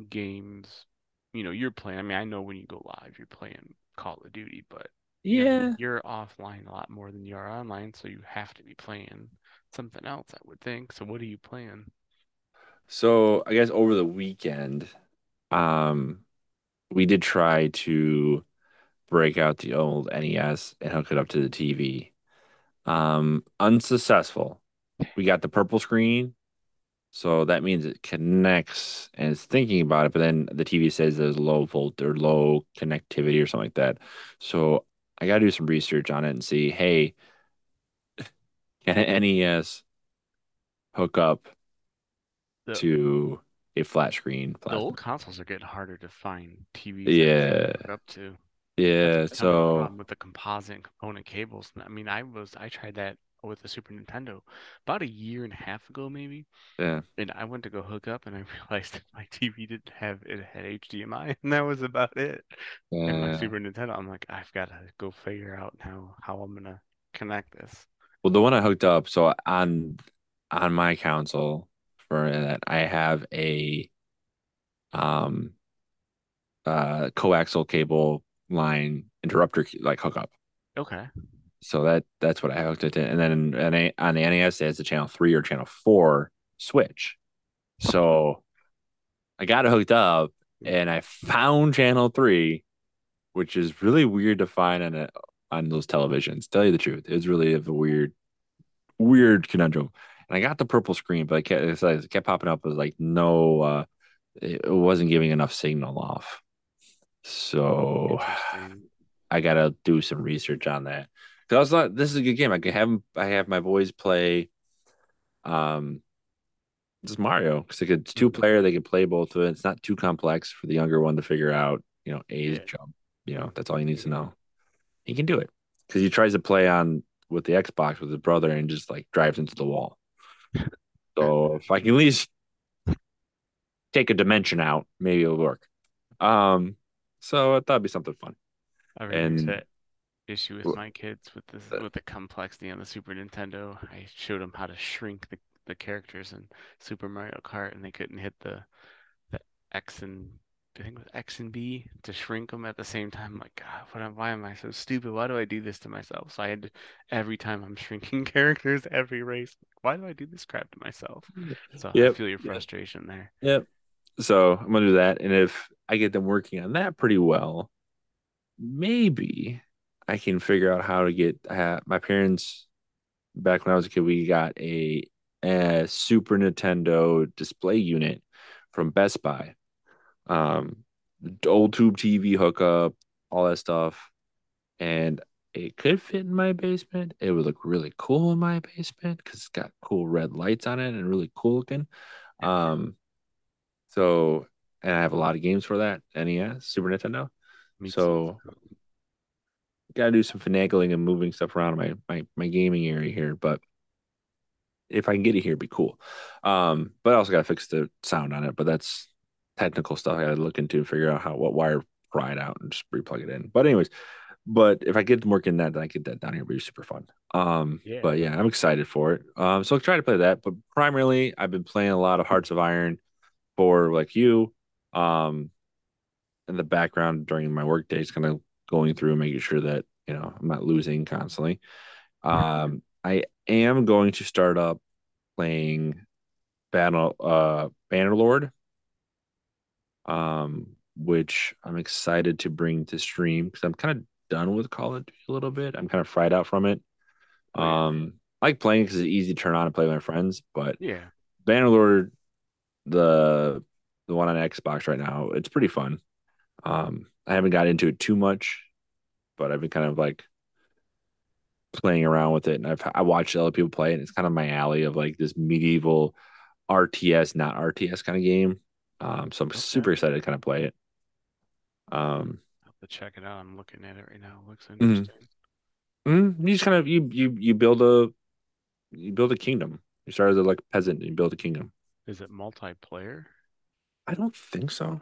games, you know, you're playing. I mean, I know when you go live, you're playing Call of Duty, but Yeah. you're offline a lot more than you are online, so you have to be playing something else, I would think. So what are you playing? So I guess over the weekend, um, we did try to break out the old NES and hook it up to the TV. Um, unsuccessful. We got the purple screen, so that means it connects and it's thinking about it, but then the TV says there's low volt or low connectivity or something like that. So I got to do some research on it and see, hey, *laughs* can an NES hook up The to a flat screen the old consoles are getting harder to find TVs Yeah, hook up to. Yeah. So with the composite and component cables. I mean, I was I tried that with the Super Nintendo about a year and a half ago, maybe. yeah, And I went to go hook up, and I *laughs* realized that my TV didn't have it had HDMI, and that was about it. And my. Super Nintendo, I'm like, I've got to go figure out how how I'm gonna connect this. Well, the one I hooked up, so on on my console for that, I have a um uh coaxial cable line interrupter like hookup. Okay. So that that's what I hooked it to. And then and on the NES, it has a channel three or channel four switch. So I got it hooked up and I found channel three, which is really weird to find on a on those televisions. Tell you the truth, it's really a weird weird conundrum. And I got the purple screen, but I kept, it kept popping up as like no, uh, it wasn't giving enough signal off. So I gotta do some research on that. Cause I was like, this is a good game. I can have I have my boys play um just Mario because it's two hmm player. They could play both of it. It's not too complex for the younger one to figure out. You know, A's Yeah. jump. You know, that's all he needs to know. He can do it because he tries to play on with the Xbox with his brother and just like drives into the wall. *laughs* So if I can at least take a dimension out, maybe it'll work. Um, so I thought it'd be something fun. I ran into And issue with my kids with this uh, with the complexity on the Super Nintendo. I showed them how to shrink the the characters in Super Mario Kart, and they couldn't hit the the X and I think it was X and B to shrink them at the same time. Like, God, what am, why am I so stupid? Why do I do this to myself? So I had to, every time I'm shrinking *laughs* characters, every race, why do I do this crap to myself? Mm. So I feel your yep, frustration there. yep. So I'm gonna do that. And if I get them working on that pretty well, maybe I can figure out how to get uh, my parents back when I was a kid, we got a, a Super Nintendo display unit from Best Buy. Um, old tube TV hookup, all that stuff. And it could fit in my basement. It would look really cool in my basement because it's got cool red lights on it and really cool looking. Um, so and I have a lot of games for that NES, Super Nintendo. So gotta do some finagling and moving stuff around my my my gaming area here. But if I can get it here, it'd be cool. Um, but I also gotta fix the sound on it. But that's technical stuff I gotta look into and figure out how what wire pry it out and just replug it in. But anyways, but if I get them working that, then I get that down here, it'd be super fun. Um, Yeah. but yeah, I'm excited for it. Um, so I'll try to play that. But primarily, I've been playing a lot of Hearts of Iron for like you. Um, in the background during my work days, kind of going through making sure that you know I'm not losing constantly. Um, I am going to start up playing Battle uh Bannerlord, um, which I'm excited to bring to stream because I'm kind of done with Call of Duty a little bit. I'm kind of fried out from it. Oh. Um, I like playing because it's easy to turn on and play with my friends, but Yeah. Bannerlord, the the one on Xbox right now, it's pretty fun. Um, I haven't got into it too much, but I've been kind of like playing around with it, and I've I watched other people play it. And it's kind of my alley of like this medieval RTS, not RTS kind of game. Um, so I'm Okay. super excited to kind of play it. Um, to check it out. I'm looking at it right now. It looks mhm. interesting. Mm, you just kind of you you you build a you build a kingdom. You start as a like peasant and you build a kingdom. Is it multiplayer? I don't think so.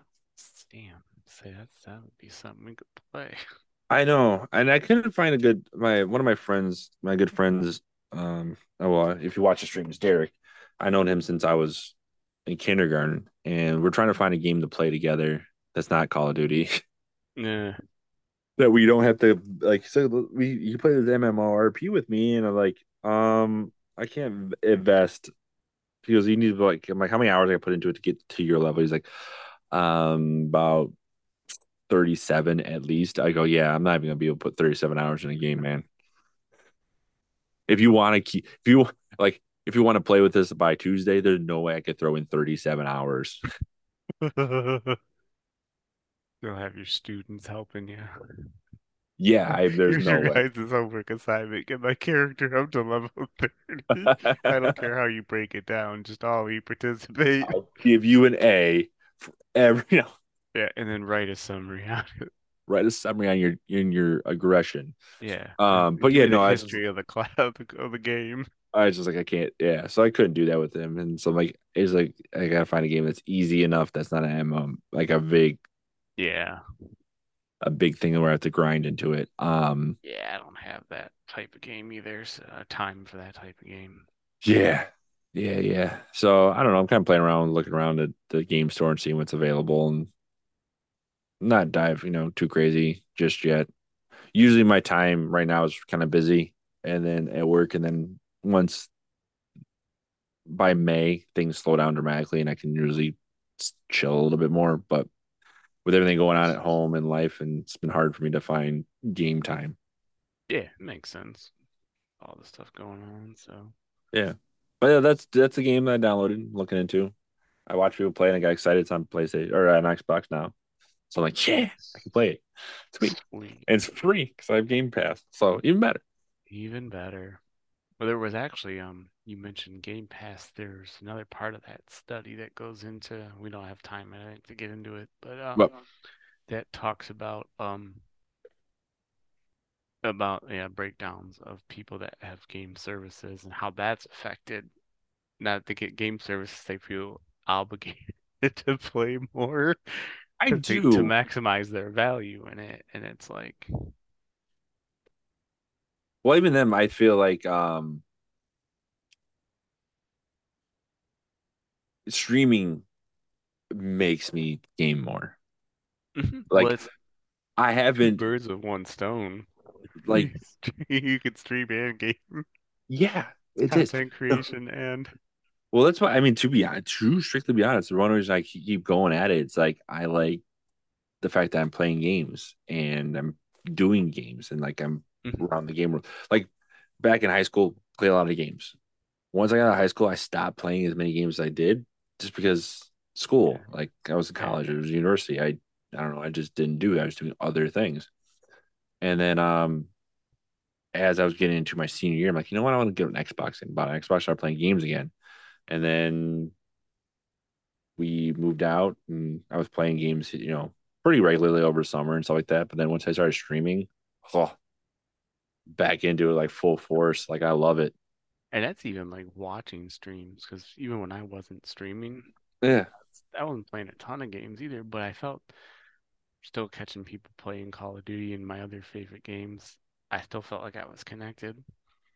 Damn, say that that would be something we could play. *laughs* I know, and I couldn't find a good my one of my friends, my good friends. Um, oh, well, if you watch the streams, Derek, I known him since I was in kindergarten, and we're trying to find a game to play together that's not Call of Duty. *laughs* Nah, that we don't have to like. So we you play this MMORP with me, and I'm like, um, I can't invest. He goes, you need to like, I'm like, how many hours I put into it to get to your level? He's like, um, about 37 at least. I go, yeah, I'm not even gonna be able to put 37 hours in a game, man. If you want to keep, if you like, if you want to play with this by Tuesday, there's no way I could throw in 37 hours. *laughs* you'll have your students helping you. Yeah, I, there's Here's no your way. guys' homework assignment. Get my character up to level 30. I don't care how you break it down, just all you participate. I'll give you an A for every, you *laughs* know, Yeah, and then write a summary on it. write a summary on your in your aggression. Yeah. Um, but yeah, no, I was, history of the class of the, of the game. I was just like, I can't, yeah. So I couldn't do that with him, and so I'm like, it's like I gotta find a game that's easy enough that's not an MMO, like a big Yeah. A big thing where I have to grind into it. Um, Yeah, I don't have that type of game either. So, uh, time for that type of game. yeah, yeah, yeah. So I don't know. I'm kind of playing around, looking around at the game store and seeing what's available, and not dive, you know, too crazy just yet. Usually my time right now is kind of busy, and then at work, and then once by May things slow down dramatically, and I can usually chill a little bit more. But with everything going on at home and life, and it's been hard for me to find game time. Yeah, it makes sense. All the stuff going on. So, Yeah. But yeah, that's that's a game that I downloaded, looking into. I watched people play and I got excited. It's on PlayStation or on Xbox now. So I'm like, yeah, I can play it. Sweet. sweet. And it's free because I have Game Pass. So even better. Even better. Well, there was actually, um, you mentioned Game Pass. There's another part of that study that goes into, we don't have time I think, to get into it, but um, But that talks about um about yeah breakdowns of people that have game services and how that's affected. That they get game services, they feel obligated *laughs* to play more I to to to maximize their value in it, and it's like, Well, even then I feel like um streaming makes me game more. mhm. well, Like I haven't birds of one stone. *laughs* like You could stream and game yeah, it is. content creation and Well, that's why I mean to be to strictly be honest, the one reason I keep going at it, it's like I like the fact that I'm playing games and I'm doing games and like I'm Mhm. around the game room. Like back in high school, play a lot of games. Once I got out of high school, I stopped playing as many games as I did just because yeah, school, like I was in college, it was university. I I don't know, I just didn't do it. I was doing other things. And then um as I was getting into my senior year, I'm like, you know what? I want to get an Xbox and bought an Xbox, started playing games again. And then we moved out and I was playing games, you know, pretty regularly over summer and stuff like that. But then once I started streaming, oh, back into it like full force. Like I love it. and that's even like watching streams because even when I wasn't streaming, Yeah. I wasn't playing a ton of games either, but I felt still catching people playing Call of Duty and my other favorite games. I still felt like I was connected.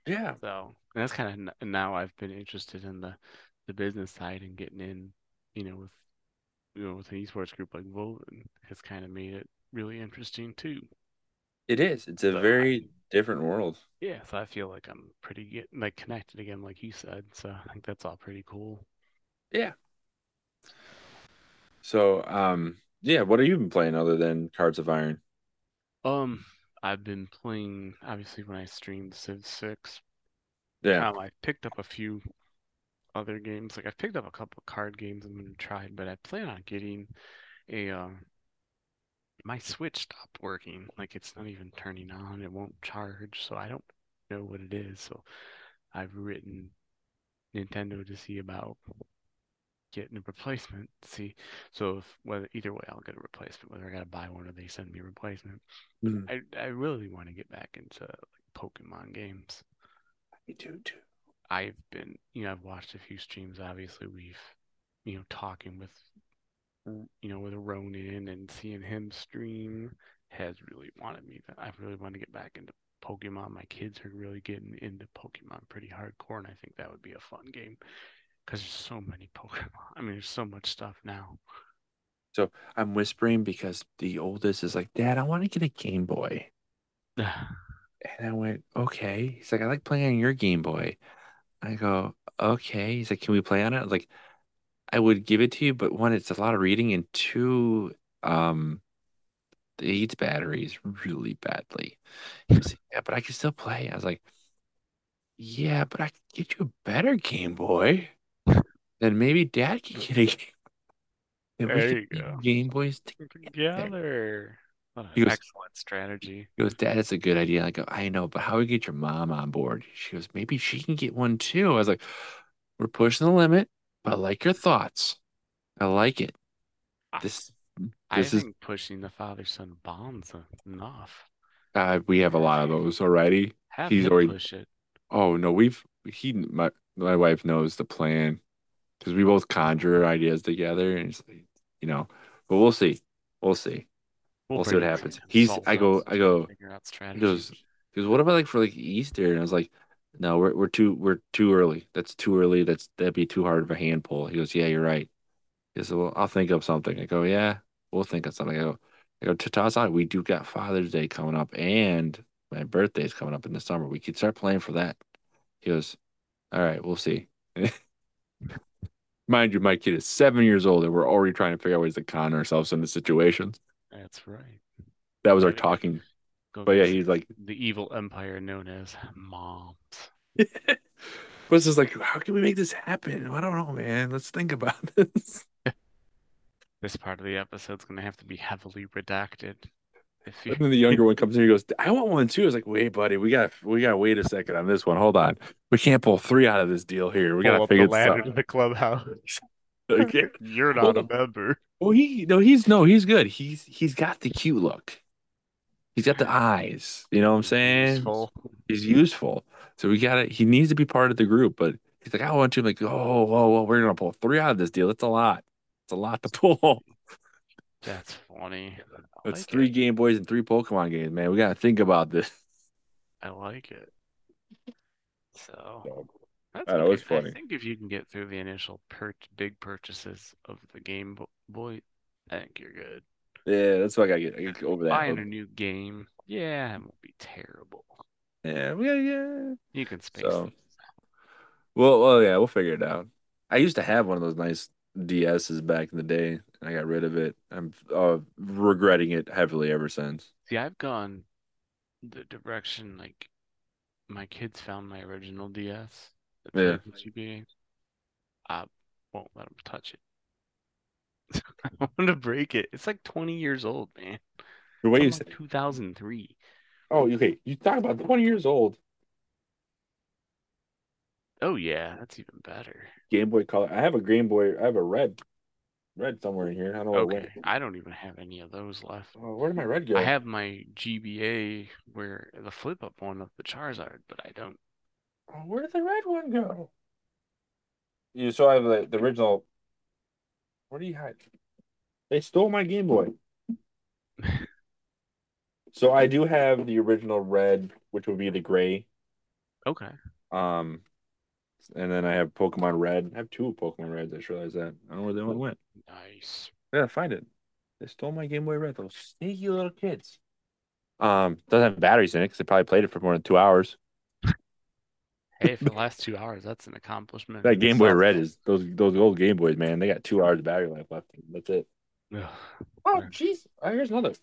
Yeah. So and that's kind of now I've been interested in the the business side and getting in, you know, with you know with an esports group like Woven has kind of made it really interesting too. It is. It's a I very different world. yeah, so I feel like I'm pretty like connected again, like you said. So I think that's all pretty cool. Yeah. So um yeah, what have you been playing other than Hearts of Iron? Um, I've been playing obviously when I streamed Civ 6. Yeah. Um, I picked up a few other games. Like I've picked up a couple of card games I'm gonna try, but I plan on getting a um my Switch stopped working. Like it's not even turning on. It won't charge, so I don't know what it is. So I've written Nintendo to see about getting a replacement. See, so if whether either way, I'll get a replacement. Whether I gotta buy one or they send me a replacement. Mhm. I I really want to get back into like Pokemon games. Me too, too. I've been, you know, I've watched a few streams. Obviously, we've, you know, talking with, you know, with Ronan and seeing him stream has really wanted me. I really want to get back into Pokemon. My kids are really getting into Pokemon pretty hardcore, and I think that would be a fun game because there's so many Pokemon. *laughs* I mean, there's so much stuff now. So I'm whispering because the oldest is like, Dad, I want to get a Game Boy. *sighs* And I went, okay. He's like, I like playing on your Game Boy. I go, okay. He's like, can we play on it? I was like, I would give it to you, but one, it's a lot of reading, and two, um, it eats batteries really badly. He was like, yeah, but I can still play. I was like, yeah, but I could get you a better Game Boy. Then maybe Dad can get a Game There you go. Game Boys together. What an goes, excellent strategy. he goes, Dad, that's a good idea. I go, I know, but how do we get your mom on board? She goes, maybe she can get one too. I was like, we're pushing the limit, I like your thoughts. I like it. I, This I this is think pushing the father-son bond's enough. uh we have a lot of those already. have He's already push it. oh no, we've he my my wife knows the plan because we both conjure ideas together and it's like, you know, but we'll see. We'll see. We'll We'll see what happens. He's I go I go he goes he goes, What about like for like Easter? And I was like, No, we're we're too we're too early. That's too early. That's that'd be too hard of a hand pull. He goes, Yeah, you're right. He said, Well, I'll think of something. I go, Yeah, we'll think of something. I go, I go, to toss we do got Father's Day coming up and my birthday's coming up in the summer. We could start playing for that. He goes, All right, we'll see. *laughs* Mind you, my kid is seven years old and we're already trying to figure out ways to con ourselves into situations. That's right. That was our talking. Go But yeah, he's like, the evil empire known as moms. *laughs* was just like, how can we make this happen? I don't know, man. Let's think about *laughs* this. This part of the episode's gonna have to be heavily redacted. If you And then the *laughs* younger one comes in, he goes, I want one too. I was like, wait, buddy, we got we gotta wait a second on this one. Hold on. We can't pull three out of this deal here. We pull gotta up the figure this ladder out. to the clubhouse, Okay. you're not a member. Well, he no, he's no, he's good. He's he's got the cute look. He's got the eyes. You know what I'm saying? Useful. He's useful. So we gotta he needs to be part of the group, but he's like, I want to I'm like, oh, oh, oh whoa, whoa, we're gonna pull three out of this deal. It's a lot. It's a lot to pull. That's funny. I It's like three it. Game Boys and three Pokemon games, man. We gotta think about this. I like it. So that's I know, funny. I think if you can get through the initial per big purchases of the Game Boy, I think you're good. Yeah, that's what I gotta get. I gotta get over that. Buying a new game, yeah, it won't be terrible. Yeah, we yeah. You can space So, well, well, yeah, we'll figure it out. I used to have one of those nice DSs back in the day, and I got rid of it. I'm uh, regretting it heavily ever since. See, I've gone the direction like my kids found my original DS Yeah. GBA. I won't let them touch it. *laughs* I want to break it. It's like 20 years old, man. The way you said, 2003. oh, okay, you talk about 20 years old Oh yeah, that's even better. Game Boy Color. I have a Game Boy. I have a red, red somewhere in here. I don't know where Okay. I don't even have any of those left. Oh, where did my red go? I have my GBA where the flip up one of the Charizard, but I don't. Oh, where did the red one go? You still have the, the original. Where do you hide? They stole my Game Boy. *laughs* So I do have the original red, which would be the gray. Okay. Um, and then I have Pokemon Red. I have two Pokemon Reds. I just realized that. I don't know where the one went. Nice. Gotta find it. They stole my Game Boy Red. Those sneaky little kids. Um, doesn't have batteries in it because they probably played it for more than two hours. Hey, for the *laughs* last two hours, that's an accomplishment. That Game Boy. Red is those those old Game Boys, man. They got two hours of battery life left. That's it. Oh, Right. jeez. Oh, here's another. How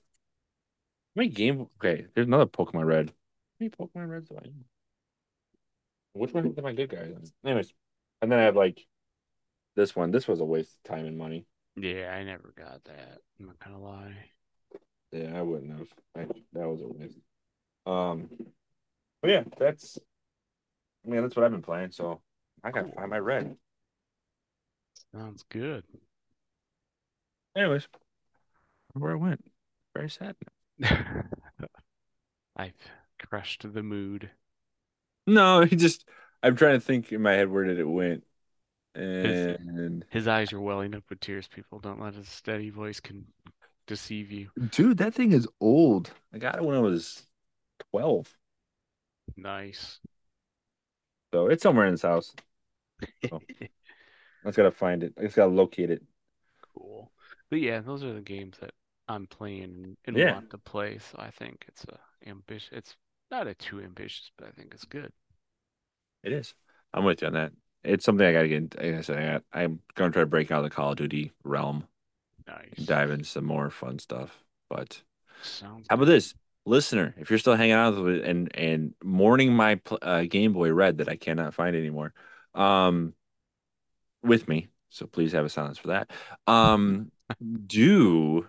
many game? Okay, there's another Pokemon Red. How many Pokemon Reds do I have? Which one am I good guys? Anyways, and then I have like this one. This was a waste of time and money. Yeah, I never got that. I'm not gonna lie. Yeah, I wouldn't have. I, that was a waste. Um, but yeah, that's. I mean, that's what I've been playing. So I gotta find my red. Sounds good. Anyways, where it went. Very sad. *laughs* I've refreshed the mood. No, he just I'm trying to think in my head where did it went. His And his eyes are welling up with tears. People don't let his steady voice can deceive you. dude, that thing is old. I got it when I was 12. Nice. So it's somewhere in this house. So *laughs* I just gotta find it. I just gotta locate it. Cool. But yeah, those are the games that I'm playing and Yeah. want to play. So I think it's a ambitious. It's not a too ambitious, but I think it's good. It is. I'm with you on that. It's something I gotta get. in- Like I said, I got, I'm gonna try to break out of the Call of Duty realm Nice. dive into some more fun stuff. But Sounds how about this, listener? If you're still hanging out with it and and mourning my uh, Game Boy Red that I cannot find anymore, um, with me. So please have a silence for that. Um, do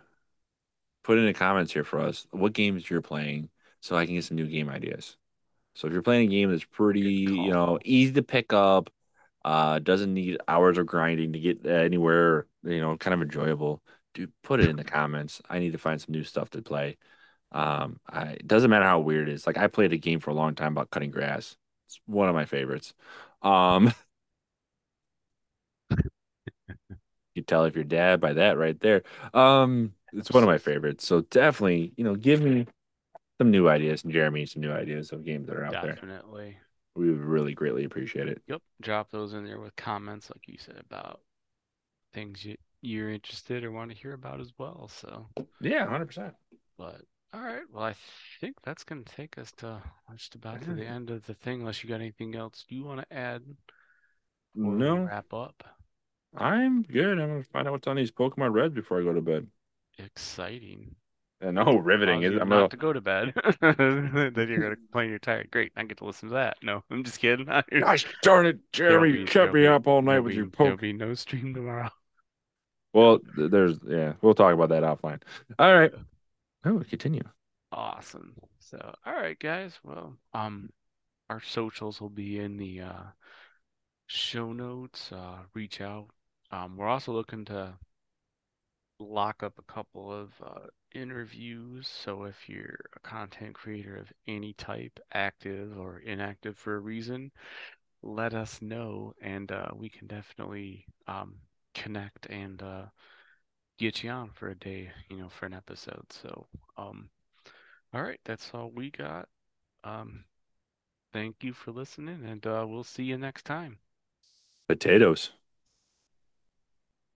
put in the comments here for us what games you're playing so I can get some new game ideas. So if you're playing a game that's pretty, you know, easy to pick up, uh, doesn't need hours of grinding to get uh, anywhere, you know, kind of enjoyable, dude, put it in the comments. I need to find some new stuff to play. Um, I, it doesn't matter how weird it is. Like I played a game for a long time about cutting grass. It's one of my favorites. Um, *laughs* you can tell if you're dad by that right there. Um, it's one of my favorites. So definitely, you know, give me some new ideas, and Jeremy some new ideas of games that are out there. Definitely. We would really greatly appreciate it. Yep. Drop those in there with comments, like you said, about things you, you're interested or want to hear about as well. So, Yeah, 100%. but all right. Well, I think that's going to take us to just about to the mm. end of the thing, unless you got anything else you want to add No, wrap up. I'm good. I'm gonna find out what's on these Pokemon Reds before I go to bed. Exciting. And no, *laughs* riveting is I'm not gonna to go to bed. *laughs* Then you're gonna complain you're tired. Great, I get to listen to that. No, I'm just kidding. *laughs* Gosh darn it, Jeremy, be- you kept me be- up all night with be- your There'll be no stream tomorrow. Well, there's yeah, we'll talk about that offline. All right. Oh, continue. Awesome. So, all right, guys. Well, um, our socials will be in the uh show notes. Uh, reach out. Um, we're also looking to lock up a couple of uh, interviews. So if you're a content creator of any type, active or inactive for a reason, let us know, and uh, we can definitely um, connect and uh, get you on for a day, you know, for an episode. So, um, all right, that's all we got. Um, thank you for listening, and uh, we'll see you next time. Potatoes.